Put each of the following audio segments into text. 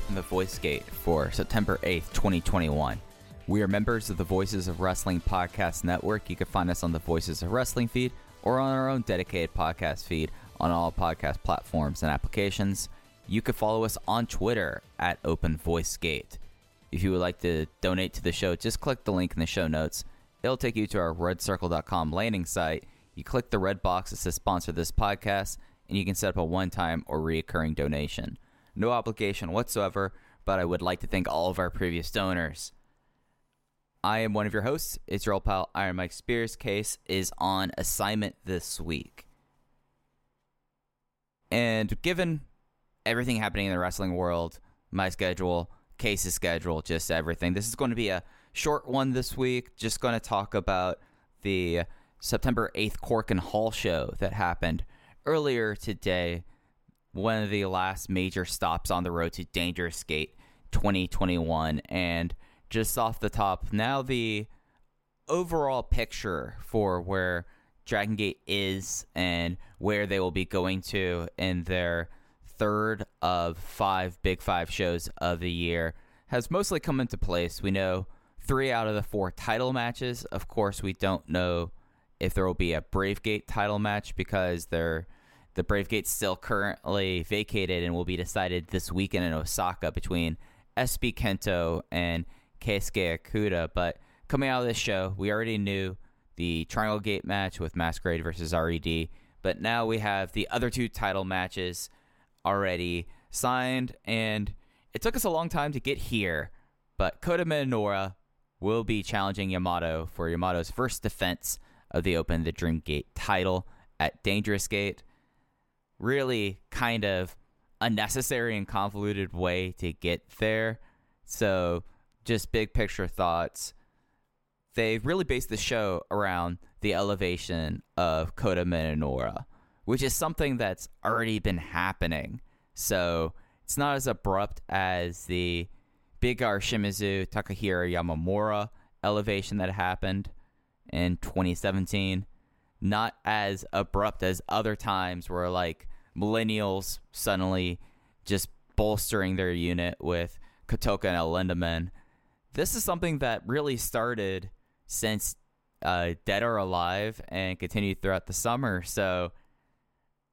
Open the Voice Gate for September 8th, 2021. We are members of the Voices of Wrestling Podcast Network. You can find us on the Voices of Wrestling feed or on our own dedicated podcast feed on all podcast platforms and applications. You can follow us on Twitter at Open Voice Gate. If you would like to donate to the show, just click the link in the show notes. It'll take you to our redcircle.com landing site. You click the red box that says sponsor this podcast, and you can set up a one time or reoccurring donation. No obligation whatsoever, but I would like to thank all of our previous donors. I am one of your hosts. It's your old pal Iron Mike Spears. Case is on assignment this week. And given everything happening in the wrestling world, my schedule, Case's schedule, just everything, this is going to be a short one this week. Just going to talk about the September 8th Korakuen Hall show that happened earlier today one of the last major stops on the road to Dangerous Gate 2021. And just off the top, now the overall picture for where Dragon Gate is and where they will be going to in their third of five Big Five shows of the year has mostly come into place. We know three out of the four title matches. Of course, we don't know if there will be a Brave Gate title match because they're the Brave Gate's still currently vacated and will be decided this weekend in Osaka between SB Kento and Keisuke Okuda. But coming out of this show, we already knew the Triangle Gate match with Masquerade versus RED, but now we have the other two title matches already signed, and it took us a long time to get here. But Kota Minoura will be challenging Yamato for Yamato's first defense of the Open the Dream Gate title at Dangerous Gate really kind of unnecessary and convoluted way to get there. So, just big picture thoughts. They really based the show around the elevation of Kota Minoura, which is something that's already been happening. So, it's not as abrupt as the Big R Shimizu Takahiro Yamamura elevation that happened in 2017 not as abrupt as other times where like millennials suddenly just bolstering their unit with Kotoka and Lindaman. This is something that really started since uh, Dead or Alive and continued throughout the summer. So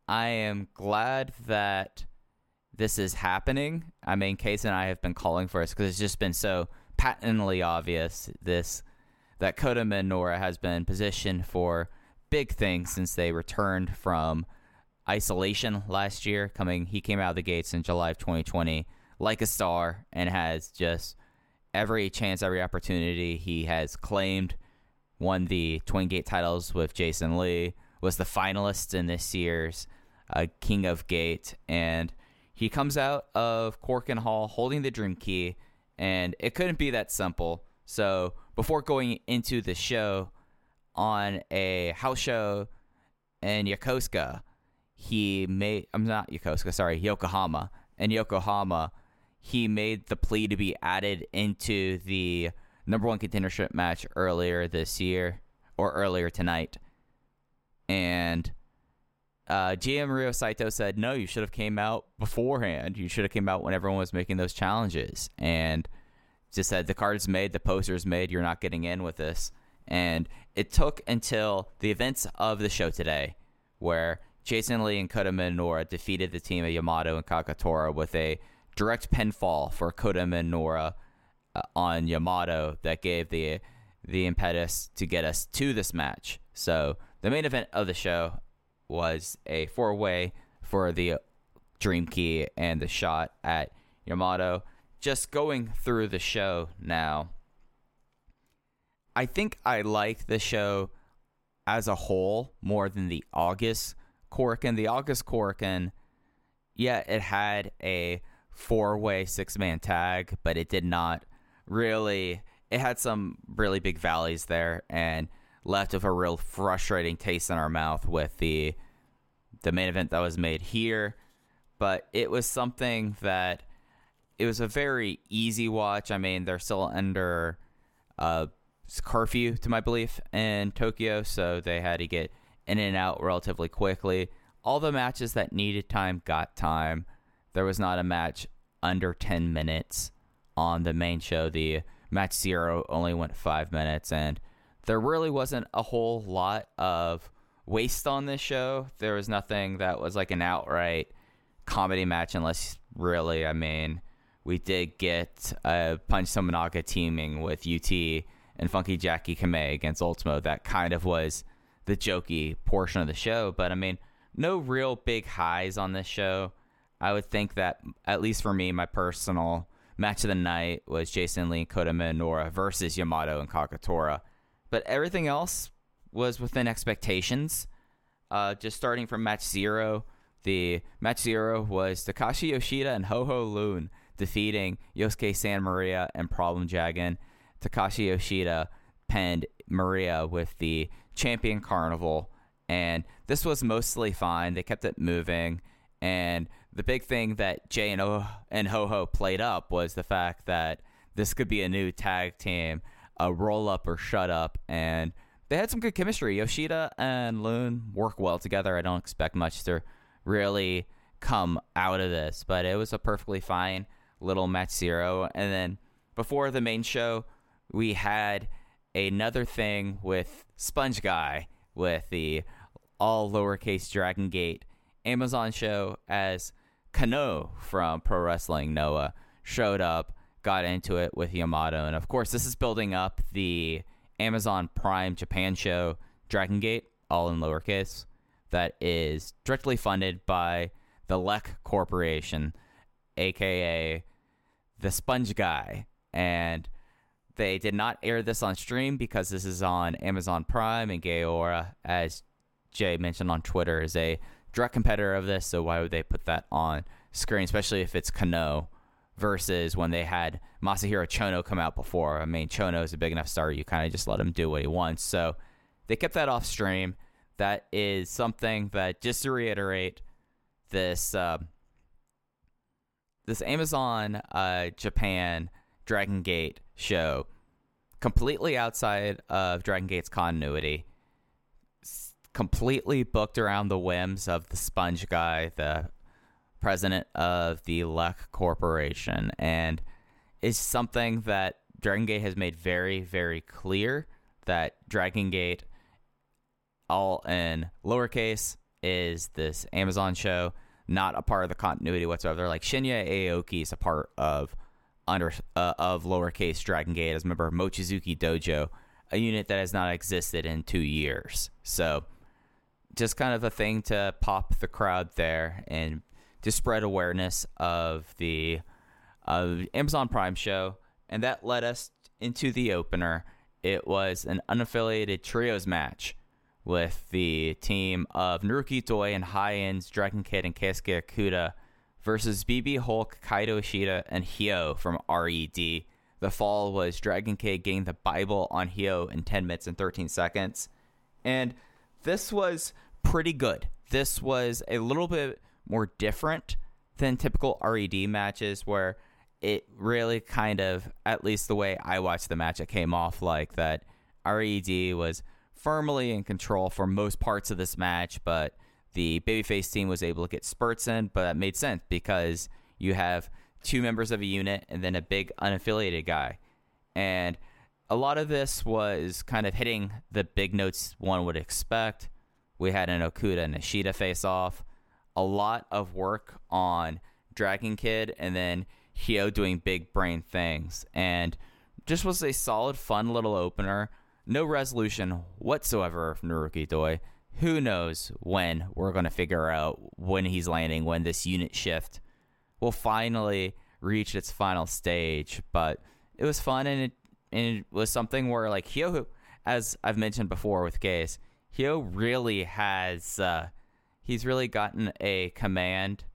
I am glad that this is happening. I mean, Case and I have been calling for this because it's just been so patently obvious this that Kota Minoura has been positioned for big things since they returned from isolation last year. Coming, he came out of the gates in July of 2020 like a star and has just every chance, every opportunity he has claimed. Won the Twin Gate titles with Jason Lee. Was the finalist in this year's uh, King of Gate, and he comes out of Korakuen Hall holding the Dream Key, and it couldn't be that simple. So before going into the show, on a house show in Yokosuka. He made I'm not Yokosuka, sorry, Yokohama. In Yokohama, he made the plea to be added into the number one contendership match earlier this year or earlier tonight. And uh, GM Ryo Saito said, "No, you should have came out beforehand. You should have came out when everyone was making those challenges." And just said, "The card's made, the poster's made. You're not getting in with this." And it took until the events of the show today, where Jason Lee and Kota Minoura defeated the team of Yamato and Kagetora with a direct pinfall for Kota Minoura uh, on Yamato that gave the the impetus to get us to this match. So the main event of the show was a four way for the Dream Key and the shot at Yamato. Just going through the show now, I think I like the show as a whole more than the August Korakuen. The August Korakuen, yeah, it had a four way six man tag, but it did not really. It had some really big valleys there and left with a real frustrating taste in our mouth with the the main event that was made here. But it was something that it was a very easy watch. I mean, they're still under uh, curfew, to my belief, in Tokyo, so they had to get in and out relatively quickly. All the matches that needed time got time. There was not a match under 10 minutes on the main show. The match zero only went five minutes, and there really wasn't a whole lot of waste on this show. There was nothing that was like an outright comedy match, unless really, I mean, we did get a Punch Tominaga teaming with UT and Funky Jackie Kamei against Ultimo. That kind of was the jokey portion of the show, but I mean, no real big highs on this show. I would think that, at least for me, my personal match of the night was Jason Lee Kota Minoura versus Yamato and Kagetora. But everything else was within expectations. Uh, just starting from match zero, the match zero was Takashi Yoshida and Ho Ho Lun defeating Yosuke Santa Maria and Problem Dragon. Takashi Yoshida penned Maria with the Champion Carnival, and this was mostly fine. They kept it moving, and the big thing that Jay and, o- and Ho Ho played up was the fact that this could be a new tag team, a roll up or shut up, and they had some good chemistry. Yoshida and Lun work well together. I don't expect much to really come out of this, but it was a perfectly fine little match zero. And then before the main show, we had another thing with Sponge Guy with the all lowercase Dragon Gate Amazon show as Kenoh from Pro Wrestling Noah showed up, got into it with Yamato. And of course, this is building up the Amazon Prime Japan show Dragon Gate, all in lowercase, that is directly funded by the Lek Corporation, aka the Sponge Guy. And they did not air this on stream because this is on Amazon Prime and Gaora, as Jay mentioned on Twitter, is a direct competitor of this. So why would they put that on screen, especially if it's Kenoh versus when they had Masahiro Chono come out before? I mean, Chono is a big enough star, you kind of just let him do what he wants. So they kept that off stream. That is something that, just to reiterate, this uh, this Amazon uh, Japan Dragon Gate show completely outside of Dragon Gate's continuity, completely booked around the whims of the Sponge Guy, the president of the Lek Corporation, and is something that Dragon Gate has made very, very clear that Dragon Gate, all in lowercase, is this Amazon show, not a part of the continuity whatsoever. Like Shinya Aoki is a part of under uh, of lowercase Dragon Gate as a member of Mochizuki Dojo, a unit that has not existed in two years. So, just kind of a thing to pop the crowd there and to spread awareness of the uh, Amazon Prime show, and that led us into the opener. It was an unaffiliated trios match with the team of Naruki Doi and High Ends, Dragon Kid, and Keisuke Okuda versus BB Hulk, Kaito Ishida, and Hyo from RED. The fall was Dragon Kid getting the Bible on Hyo in 10 minutes and 13 seconds. And this was pretty good. This was a little bit more different than typical RED matches where it really kind of, at least the way I watched the match, it came off like that RED was firmly in control for most parts of this match, but the babyface team was able to get spurts in, but that made sense because you have two members of a unit and then a big unaffiliated guy. And a lot of this was kind of hitting the big notes one would expect. We had an Okuda and Ishida face off. A lot of work on Dragon Kid and then Hyo doing big brain things. And just was a solid, fun little opener. No resolution whatsoever from Naruki Doi. Who knows when we're going to figure out when he's landing, when this unit shift will finally reach its final stage. But it was fun and it, and it was something where, like, Hyo, as I've mentioned before with Case, Hyo really has, uh, he's really gotten a command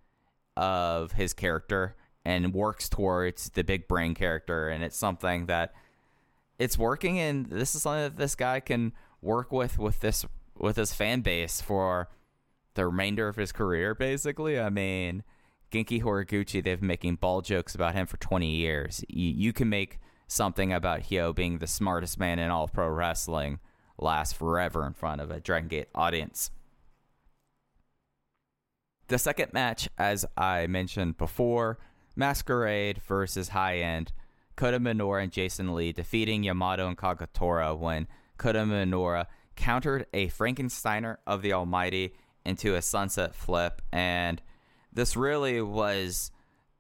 of his character and works towards the big brain character. And it's something that it's working. And this is something that this guy can work with, with this, with his fan base for the remainder of his career, basically. I mean, Genki Horiguchi, they've been making ball jokes about him for 20 years. You, you can make something about Hyo being the smartest man in all pro wrestling last forever in front of a Dragon Gate audience. The second match, as I mentioned before, Masquerade versus High End, Kota Minoura and Jason Lee defeating Yamato and Kagetora when Kota Minoura countered a Frankensteiner of the Almighty into a sunset flip. And this really was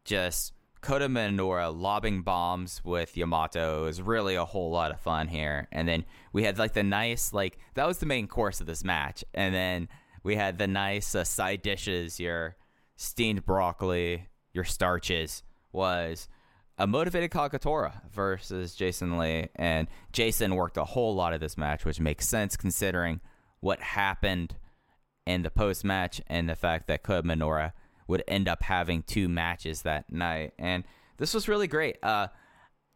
just Kota Minoura lobbing bombs with Yamato. It was really a whole lot of fun here. And then we had like the nice, like, that was the main course of this match. And then we had the nice uh, side dishes, your steamed broccoli, your starches, was a motivated Kagetora versus Jason Lee. And Jason worked a whole lot of this match, which makes sense considering what happened in the post match and the fact that Kota Minoura would end up having two matches that night. And this was really great. Uh,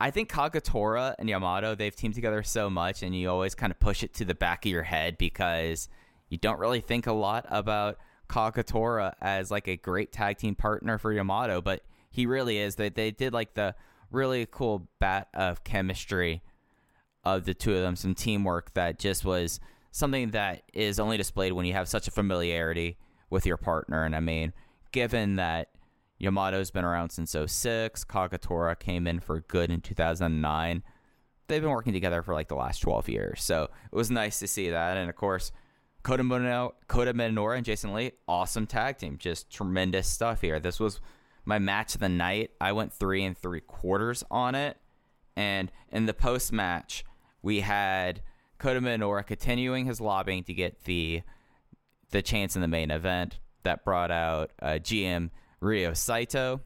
I think Kagetora and Yamato, they've teamed together so much, and you always kind of push it to the back of your head because you don't really think a lot about Kagetora as like a great tag team partner for Yamato, but he really is. They they did like the really cool bat of chemistry of the two of them, some teamwork that just was something that is only displayed when you have such a familiarity with your partner. And I mean, given that Yamato's been around since 06, Kagetora came in for good in 2009. They've been working together for like the last 12 years. So it was nice to see that. And of course, Kota Minoura, Kota Minoura and Jason Lee, awesome tag team. Just tremendous stuff here. This was my match of the night. I went three and three quarters on it. And in the post match, we had Kota Minoura continuing his lobbying to get the the chance in the main event. That brought out uh, GM Ryo Saito,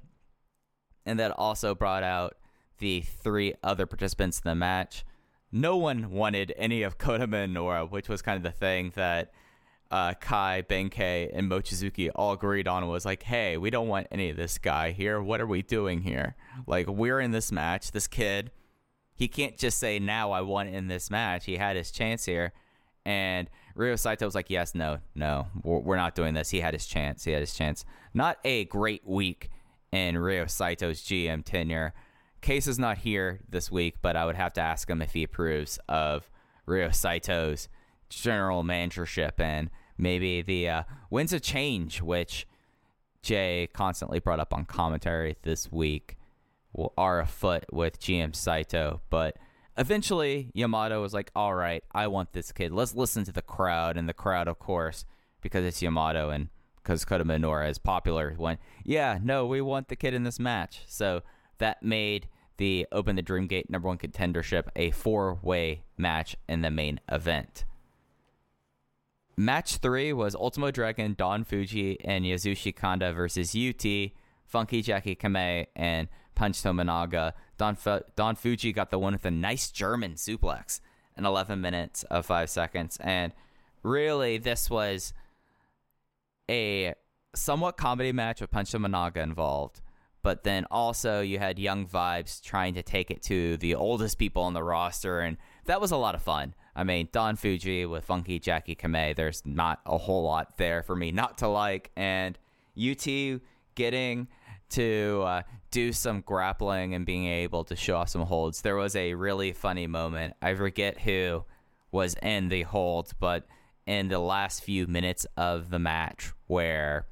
and that also brought out the three other participants in the match no one wanted any of Kota Minoura, which was kind of the thing that uh, Kai, Benkei, and Mochizuki all agreed on was like, hey, we don't want any of this guy here. What are we doing here? Like, we're in this match. This kid, he can't just say, now I want in this match. He had his chance here. And Ryo Saito was like, yes, no, no, we're not doing this. He had his chance. He had his chance. Not a great week in Ryo Saito's GM tenure. Case is not here this week, but I would have to ask him if he approves of Ryo Saito's general managership and maybe the uh, winds of change, which Jay constantly brought up on commentary this week, are afoot with GM Saito. But eventually, Yamato was like, all right, I want this kid. Let's listen to the crowd. And the crowd, of course, because it's Yamato and because Kota Minoura is popular, went, yeah, no, we want the kid in this match. So that made the Open the Dreamgate number one contendership a four way match in the main event. Match three was Ultimo Dragon, Don Fuji, and Yasushi Kanda versus UT, Funky Jackie Kamei, and Punch Tominaga. Don, Don Fuji got the one with a nice German suplex in 11 minutes of 5 seconds. And really, this was a somewhat comedy match with Punch Tominaga involved but then also you had young vibes trying to take it to the oldest people on the roster and that was a lot of fun I mean, Don Fuji with Funky Jackie Kamei, there's not a whole lot there for me not to like. And UT getting to uh, do some grappling and being able to show off some holds. There was a really funny moment. I forget who was in the hold, but in the last few minutes of the match where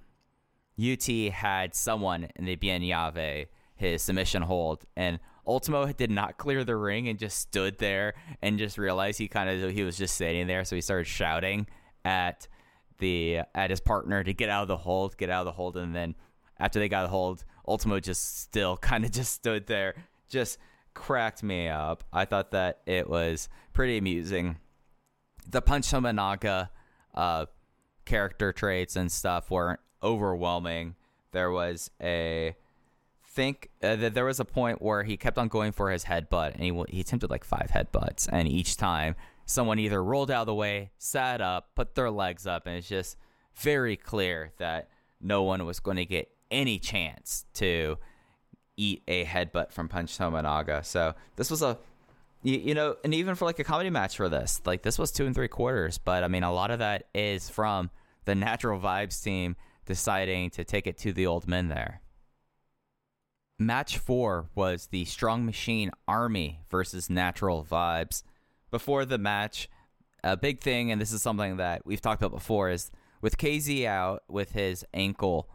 UT had someone in the Bien Llave, his submission hold, and Ultimo did not clear the ring and just stood there and just realized he kind of he was just sitting there, so he started shouting at the at his partner to get out of the hold, get out of the hold, and then after they got the hold, Ultimo just still kind of just stood there, just cracked me up. I thought that it was pretty amusing. The Punch Tominaga uh, character traits and stuff weren't overwhelming. There was a think uh, that there was a point where he kept on going for his headbutt, and he he attempted like five headbutts, and each time someone either rolled out of the way, sat up, put their legs up, and it's just very clear that no one was going to get any chance to eat a headbutt from Punch Tominaga. So this was a you, you, know, and even for like a comedy match for this, like this was two and three quarters, but I mean a lot of that is from the natural vibes team deciding to take it to the old men there. Match four was the Strong Machine Army versus Natural Vibes. Before the match, a big thing, and this is something that we've talked about before, is with KZ out with his ankle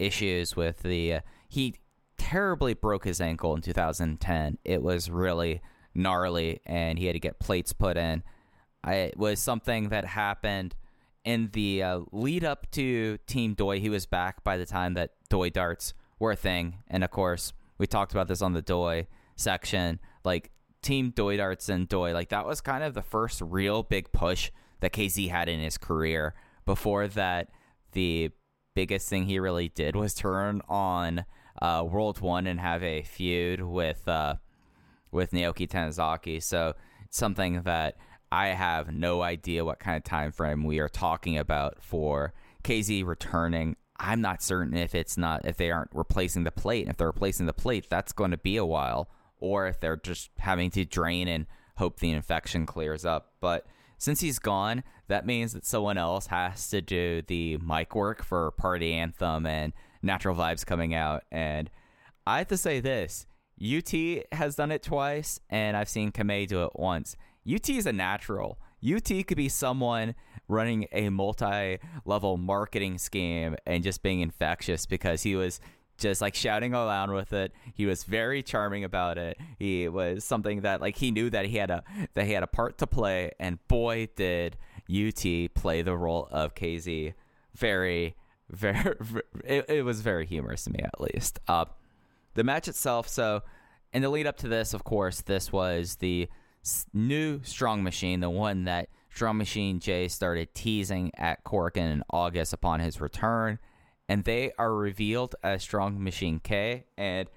issues with the uh, he terribly broke his ankle in 2010. It was really gnarly, and he had to get plates put in. I, it was something that happened in the uh, lead up to Team Doi. He was back by the time that Doi darts were a thing. And of course, we talked about this on the Doi section. Like Team Doi Darts and Doi, like that was kind of the first real big push that KZ had in his career. Before that, the biggest thing he really did was turn on uh, World One and have a feud with uh, with Naoki Tanizaki. So something that I have no idea what kind of time frame we are talking about for KZ returning. I'm not certain if it's not if they aren't replacing the plate. If they're replacing the plate, that's going to be a while, or if they're just having to drain and hope the infection clears up. But since he's gone, that means that someone else has to do the mic work for Party Anthem and Natural Vibes coming out. And I have to say this UT has done it twice, and I've seen Kamei do it once. UT is a natural. UT could be someone running a multi-level marketing scheme and just being infectious because he was just like shouting around with it. He was very charming about it. He was something that like he knew that he had a that he had a part to play, and boy did UT play the role of KZ very very it, it was very humorous to me at least. Uh, the match itself, so in the lead up to this, of course, this was the new Strong Machine, the one that Strong Machine J started teasing at Korakuen in August upon his return, and they are revealed as Strong Machine K. And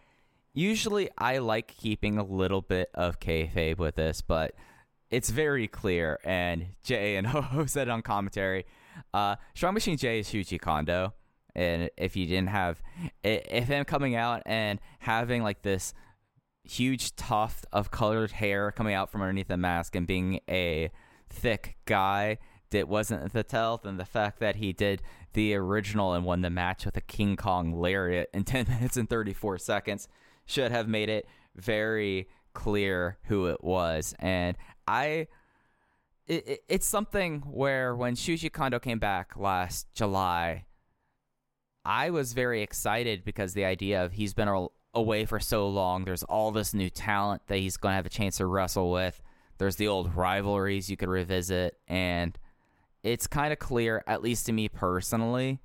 usually, I like keeping a little bit of kayfabe with this, but it's very clear. And Jay and Ho said on commentary, uh, Strong Machine J is Shuji Kondo. And if you didn't have, if him coming out and having like this huge tuft of colored hair coming out from underneath the mask and being a thick guy that wasn't the tell than the fact that he did the original and won the match with a King Kong lariat in 10 minutes and 34 seconds should have made it very clear who it was. And I. It, it's something where when Shuji Kondo came back last July, I was very excited because the idea of he's been away for so long. There's all this new talent that he's going to have a chance to wrestle with. There's the old rivalries you could revisit, and it's kind of clear, at least to me personally,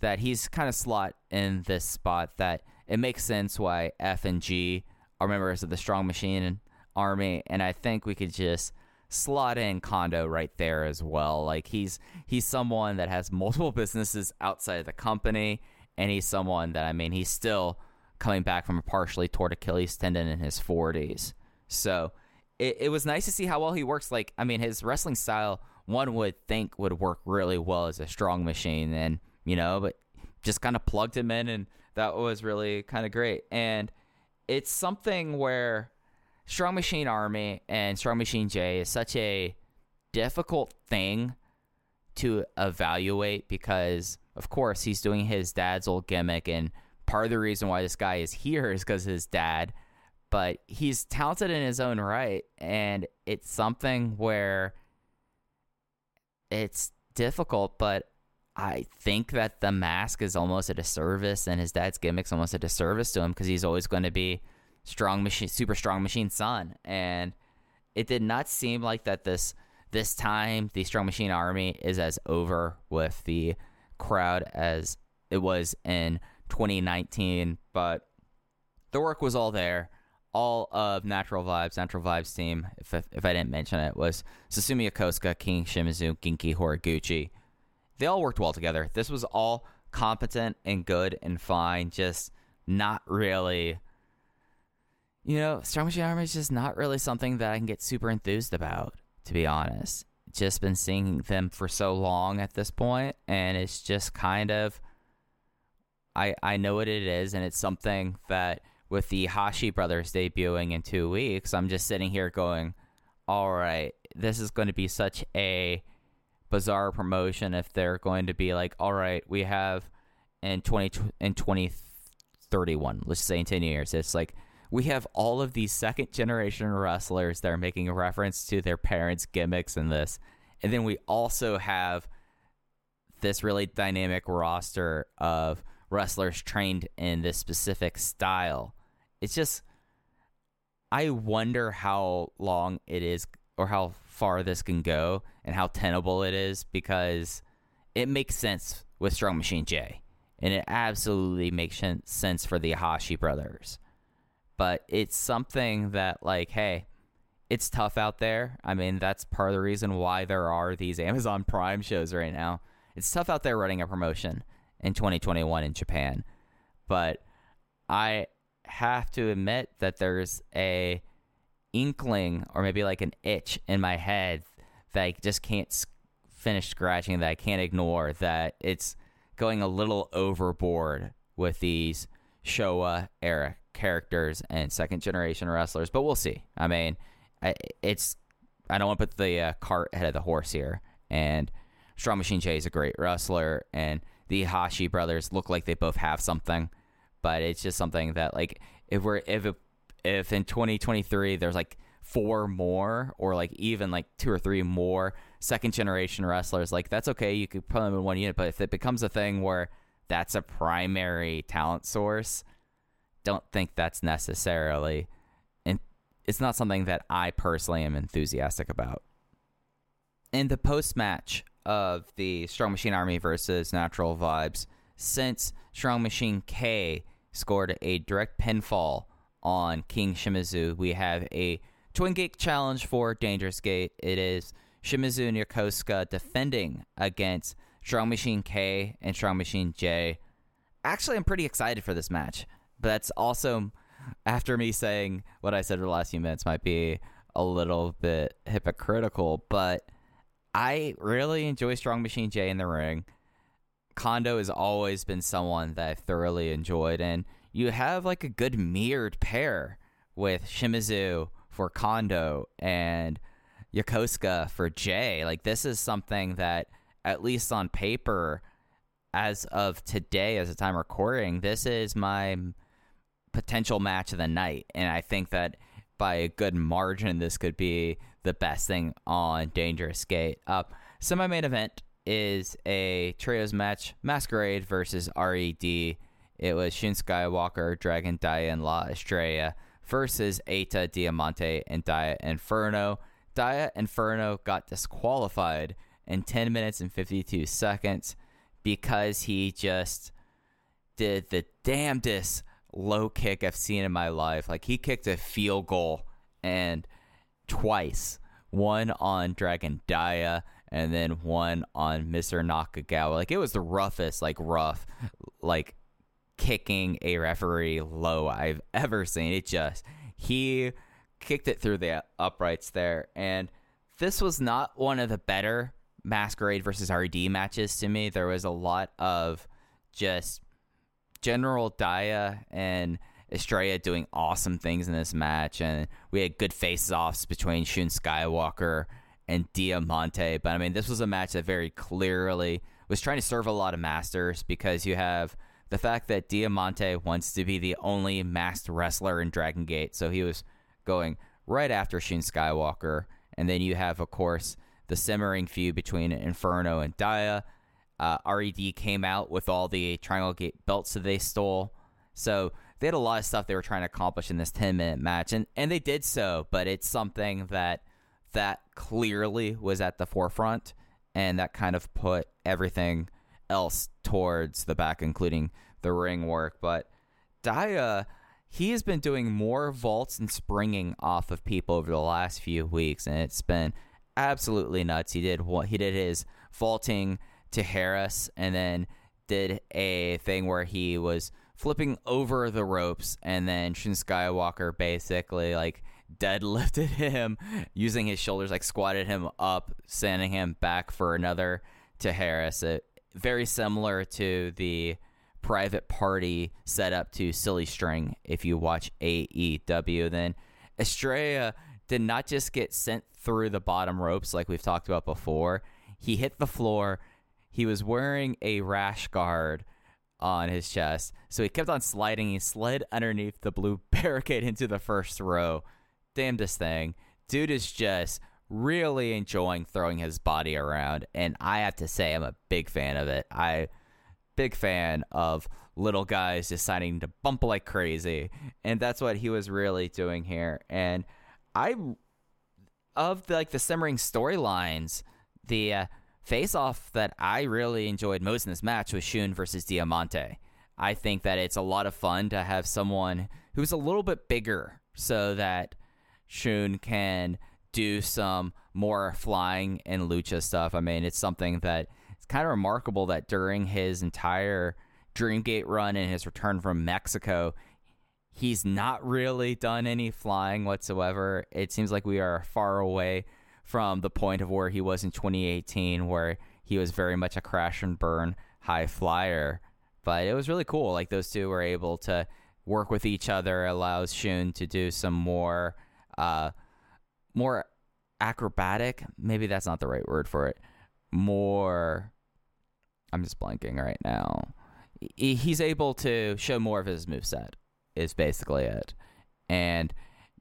that he's kind of slot in this spot. That it makes sense why F and G are members of the Strong Machine Army, and I think we could just slot in Kondo right there as well. Like he's he's someone that has multiple businesses outside of the company, and he's someone that I mean he's still coming back from a partially torn Achilles tendon in his 40s. So it, it was nice to see how well he works. Like, I mean, his wrestling style, one would think would work really well as a strong machine. And, you know, but just kind of plugged him in, and that was really kind of great. And it's something where Strong Machine Army and Strong Machine J is such a difficult thing to evaluate because, of course, he's doing his dad's old gimmick, and part of the reason why this guy is here is because his dad. But he's talented in his own right, and it's something where it's difficult, but I think that the mask is almost a disservice, and his dad's gimmick's almost a disservice to him because he's always going to be strong machine, super strong machine son, and it did not seem like that this this time the strong machine army is as over with the crowd as it was in 2019, but the work was all there. All of Natural Vibes, Natural Vibes team, if, if I didn't mention it, was Susumu Yokosuka, King Shimizu, Genki Horiguchi. They all worked well together. This was all competent and good and fine, just not really. You know, Strong Machine Army is just not really something that I can get super enthused about, to be honest. Just been seeing them for so long at this point, and it's just kind of. I, I know what it is, and it's something that with the Hashi brothers debuting in two weeks, I'm just sitting here going, all right, this is going to be such a bizarre promotion if they're going to be like, all right, we have in 20 in 2031, let's say in 10 years, it's like we have all of these second generation wrestlers that are making a reference to their parents' gimmicks in this. And then we also have this really dynamic roster of wrestlers trained in this specific style. It's just, I wonder how long it is or how far this can go and how tenable it is because it makes sense with Strong Machine J. And it absolutely makes sense for the Hashi brothers. But it's something that, like, hey, it's tough out there. I mean, that's part of the reason why there are these Amazon Prime shows right now. It's tough out there running a promotion in 2021 in Japan. But I have to admit that there's a inkling or maybe like an itch in my head that I just can't finish scratching that I can't ignore that it's going a little overboard with these Showa era characters and second generation wrestlers, but we'll see. I mean, it's I don't want to put the uh, cart ahead of the horse here. And Strong Machine J is a great wrestler, and the Hashi brothers look like they both have something, but it's just something that like if we're if if in 2023 there's like four more or like even like two or three more second generation wrestlers like that's okay you could put them in one unit but if it becomes a thing where that's a primary talent source don't think that's necessarily and it's not something that I personally am enthusiastic about. In the post match of the Strong Machine Army versus Natural Vibes since Strong Machine K scored a direct pinfall on King Shimizu. We have a Twin Gate challenge for Dangerous Gate. It is Shimizu and Yokosuka defending against Strong Machine K and Strong Machine J. Actually, I'm pretty excited for this match, but that's also after me saying what I said in the last few minutes might be a little bit hypocritical, but I really enjoy Strong Machine J in the ring. Kondo has always been someone that I've thoroughly enjoyed, and you have like a good mirrored pair with Shimizu for Kondo and Yokosuka for Jay. Like this is something that at least on paper as of today as the time recording, this is my potential match of the night and I think that by a good margin this could be the best thing on Dangerous Gate. Uh, semi main event is a trios match Masquerade versus RED it was Shun Skywalker, Dragon Dia, and La Estrella versus Eita Diamante and Dia Inferno. Dia Inferno got disqualified in 10 minutes and 52 seconds because he just did the damnedest low kick I've seen in my life. Like he kicked a field goal and twice, one on Dragon Dia and then one on Mr. Nakagawa. Like it was the roughest, like rough, like kicking a referee low I've ever seen. It just he kicked it through the uprights there, and this was not one of the better Masquerade versus RD matches to me. There was a lot of just General Dia and Estrella doing awesome things in this match, and we had good face offs between Shun Skywalker and Diamante. But I mean, this was a match that very clearly was trying to serve a lot of masters because you have the fact that Diamante wants to be the only masked wrestler in Dragon Gate. So he was going right after Shun Skywalker. And then you have, of course, the simmering feud between Inferno and Dia. Uh, RED came out with all the Triangle Gate belts that they stole. So they had a lot of stuff they were trying to accomplish in this 10 minute match. And, and they did so, but it's something that that clearly was at the forefront. And that kind of put everything else towards the back, including the ring work. But Dia, he has been doing more vaults and springing off of people over the last few weeks, and it's been absolutely nuts. He did what he did his vaulting to Harris, and then did a thing where he was flipping over the ropes, and then Shun Skywalker basically like deadlifted him using his shoulders, like squatted him up, sending him back for another to Harris. It, very similar to the private party setup to Silly String if you watch AEW. Then Estrella did not just get sent through the bottom ropes like we've talked about before. He hit the floor. He was wearing a rash guard on his chest. So he kept on sliding. He slid underneath the blue barricade into the first row. Damnedest thing. Dude is just really enjoying throwing his body around. And I have to say, I'm a big fan of it. I big fan of little guys deciding to bump like crazy. And that's what he was really doing here. And I of the, like the simmering storylines, the uh, face off that I really enjoyed most in this match was Shun versus Diamante. I think that it's a lot of fun to have someone who's a little bit bigger so that Shun can do some more flying and lucha stuff. I mean, it's something that it's kind of remarkable that during his entire Dreamgate run and his return from Mexico, he's not really done any flying whatsoever. It seems like we are far away from the point of where he was in 2018, where he was very much a crash and burn high flyer. But it was really cool. Like those two were able to work with each other, allows Shun to do some more, uh, more acrobatic. Maybe that's not the right word for it. More. I'm just blanking right now. He's able to show more of his moveset, is basically it. And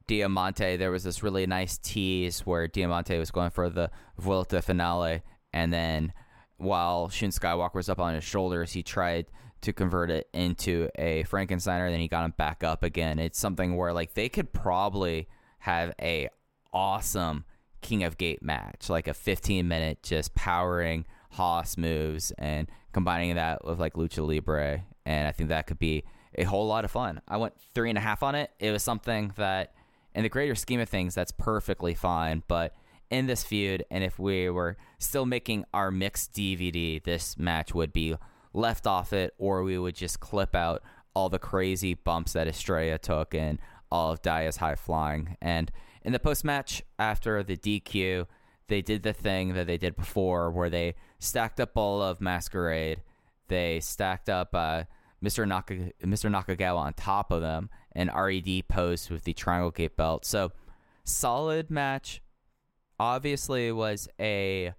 Diamante, there was this really nice tease where Diamante was going for the Vuelta finale, and then while Shun Skywalker was up on his shoulders, he tried to convert it into a Frankensteiner, then he got him back up again. It's something where like they could probably have a awesome King of Gate match, like a 15 minute just powering Haas moves and combining that with like Lucha Libre, and I think that could be a whole lot of fun. I went three and a half on it. It was something that in the greater scheme of things, that's perfectly fine. But in this feud, and if we were still making our mixed DVD, this match would be left off it, or we would just clip out all the crazy bumps that Estrella took and all of Dia's high flying. And in the post match, after the DQ, they did the thing that they did before where they stacked up all of Masquerade. They stacked up uh, Mr. Naka- Mr. Nakagawa on top of them, and RED post with the Triangle Gate belt. So solid match. Obviously, was a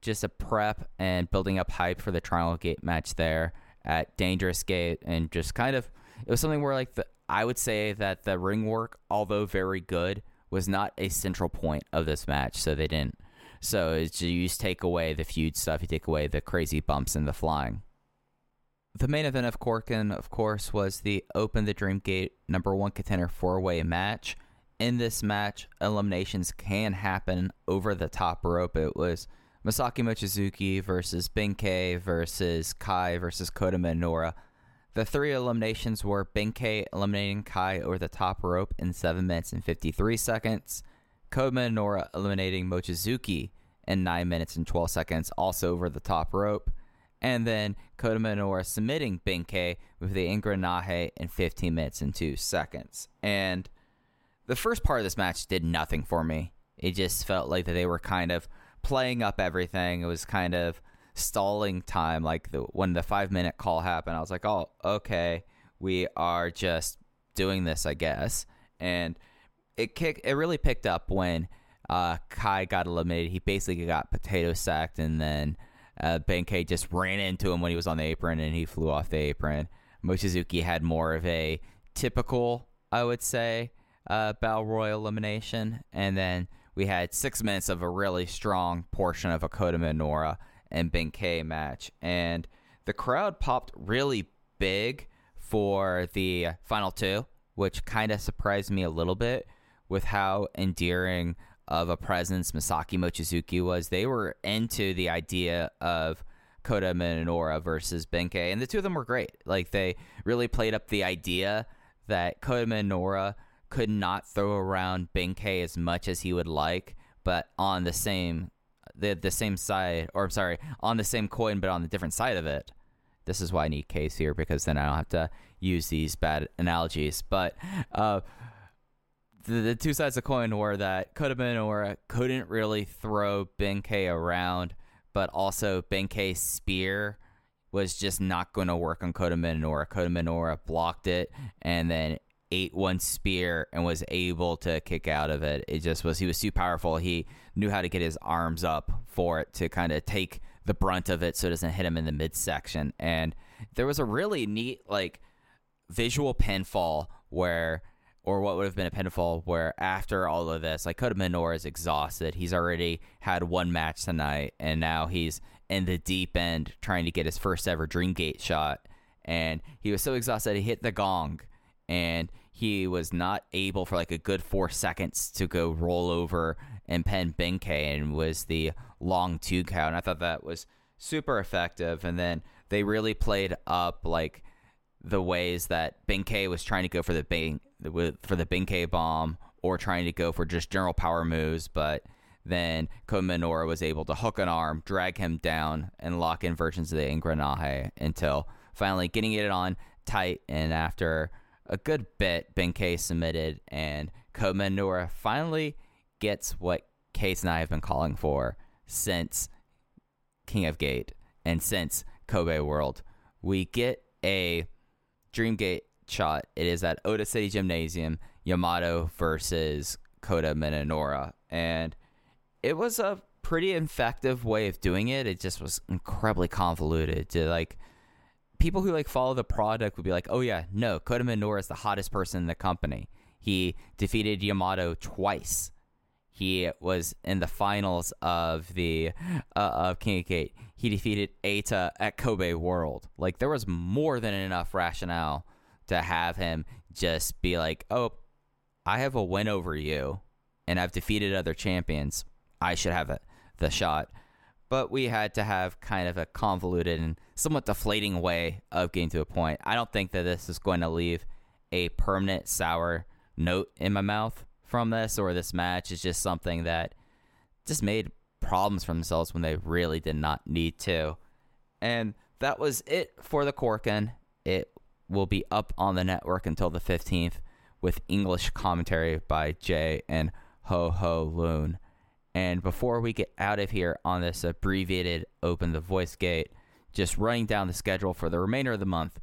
just a prep and building up hype for the Triangle Gate match there at Dangerous Gate, and just kind of it was something where like the I would say that the ring work, although very good, was not a central point of this match. So they didn't. So it's you just take away the feud stuff, you take away the crazy bumps and the flying. The main event of Korakuen, of course, was the Open the Dream Gate number one contender four way match. In this match, eliminations can happen over the top rope. It was Masaaki Mochizuki versus Benkei versus Kai versus Kota Minoura. The three eliminations were Benkei eliminating Kai over the top rope in 7 minutes and 53 seconds, Kota Minoura eliminating Mochizuki in 9 minutes and 12 seconds, also over the top rope, and then Kota Minoura submitting Benkei with the Engrenaje in 15 minutes and 2 seconds. And the first part of this match did nothing for me. It just felt like that they were kind of playing up everything. It was kind of stalling time. Like the, when the five minute call happened, I was like, oh, okay, we are just doing this, I guess. And it kick it really picked up when uh, Kai got eliminated. He basically got potato sacked, and then uh, Benkei just ran into him when he was on the apron, and he flew off the apron. Mochizuki had more of a typical, I would say, uh, Battle Royal elimination, and then we had six minutes of a really strong portion of a Kota Minoura and Benkei match, and the crowd popped really big for the final two, which kind of surprised me a little bit with how endearing of a presence Masaaki Mochizuki was. They were into the idea of Kota Minoura versus Benkei, and the two of them were great. Like they really played up the idea that Kota Minoura could not throw around Benkei as much as he would like, but on the same the the same side, or I'm sorry, on the same coin, but on the different side of it. This is why I need case here because then I don't have to use these bad analogies. But uh, the, the two sides of the coin were that Kota Minoura couldn't really throw Benkei around, but also Benkei's spear was just not going to work on Kota Minoura. Kota Minoura blocked it and then ate one spear and was able to kick out of it. It just was he was too powerful. He knew how to get his arms up for it to kind of take the brunt of it so it doesn't hit him in the midsection. And there was a really neat like visual pinfall where or what would have been a pinfall where after all of this, like Kota Minoura is exhausted. He's already had one match tonight, and now he's in the deep end trying to get his first ever Dreamgate shot. And he was so exhausted, he hit the gong, and he was not able for like a good four seconds to go roll over and pen Benkei, and was the long two count. And I thought that was super effective. And then they really played up like the ways that Benkei was trying to go for the bang for the Benkei bomb or trying to go for just general power moves, but then Kota Minoura was able to hook an arm, drag him down, and lock in versions of the Engrenaje until finally getting it on tight. And after a good bit, Benkei submitted, and Kota Minoura finally gets what Case and I have been calling for since King of Gate and since Kobe World. We get a Dreamgate shot. It is at Oda City Gymnasium, Yamato versus Kota Minoura. And it was a pretty effective way of doing it. It just was incredibly convoluted. To like people who like follow the product would be like, "Oh yeah, no, Kota Minoura is the hottest person in the company. He defeated Yamato twice. He was in the finals of the uh, of King of Gate. He defeated Eita at Kobe World. Like there was more than enough rationale to have him just be like, "Oh, I have a win over you, and I've defeated other champions. I should have it, the shot." But we had to have kind of a convoluted and somewhat deflating way of getting to a point. I don't think that this is going to leave a permanent sour note in my mouth from this or this match. It's just something that just made problems for themselves when they really did not need to. And that was it for the Korakuen. It will be up on the network until the 15th with English commentary by Jay and Ho Ho Lun. And before we get out of here on this abbreviated Open the Voice Gate, just running down the schedule for the remainder of the month,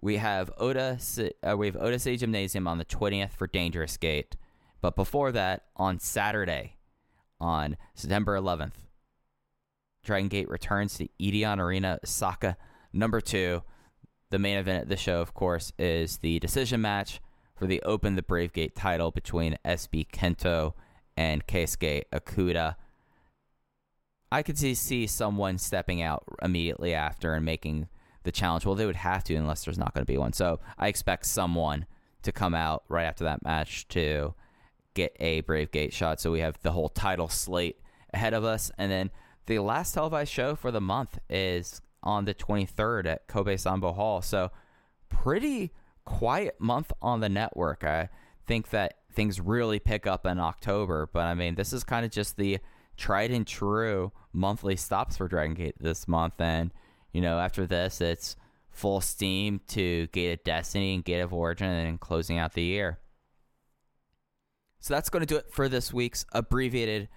we have Oda uh, we have Ota City Gymnasium on the 20th for Dangerous Gate. But before that, on Saturday, on September 11th, Dragon Gate returns to Edion Arena, Osaka, number two. The main event at the show, of course, is the decision match for the Open the Brave Gate title between SB Kento and Keisuke Okuda. I could see, see someone stepping out immediately after and making the challenge. Well, they would have to unless there's not going to be one. So I expect someone to come out right after that match to get a Brave Gate shot. So we have the whole title slate ahead of us. And then the last televised show for the month is on the 23rd at Kobe Sanbo Hall. So, pretty quiet month on the network. I think that things really pick up in October, but I mean, this is kind of just the tried and true monthly stops for Dragon Gate this month. And, you know, after this, it's full steam to Gate of Destiny and Gate of Origin and closing out the year. So that's going to do it for this week's abbreviated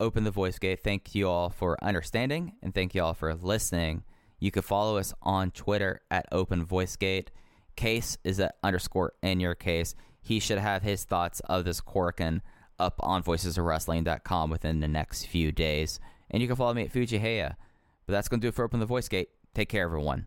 Open the Voice Gate. Thank you all for understanding and thank you all for listening. You can follow us on Twitter at Open VoiceGate. Case is at underscore in your case. He should have his thoughts of this Korakuen up on voicesofwrestling.com within the next few days. And you can follow me at Fujiheya. But that's going to do it for Open the Voice Gate. Take care, everyone.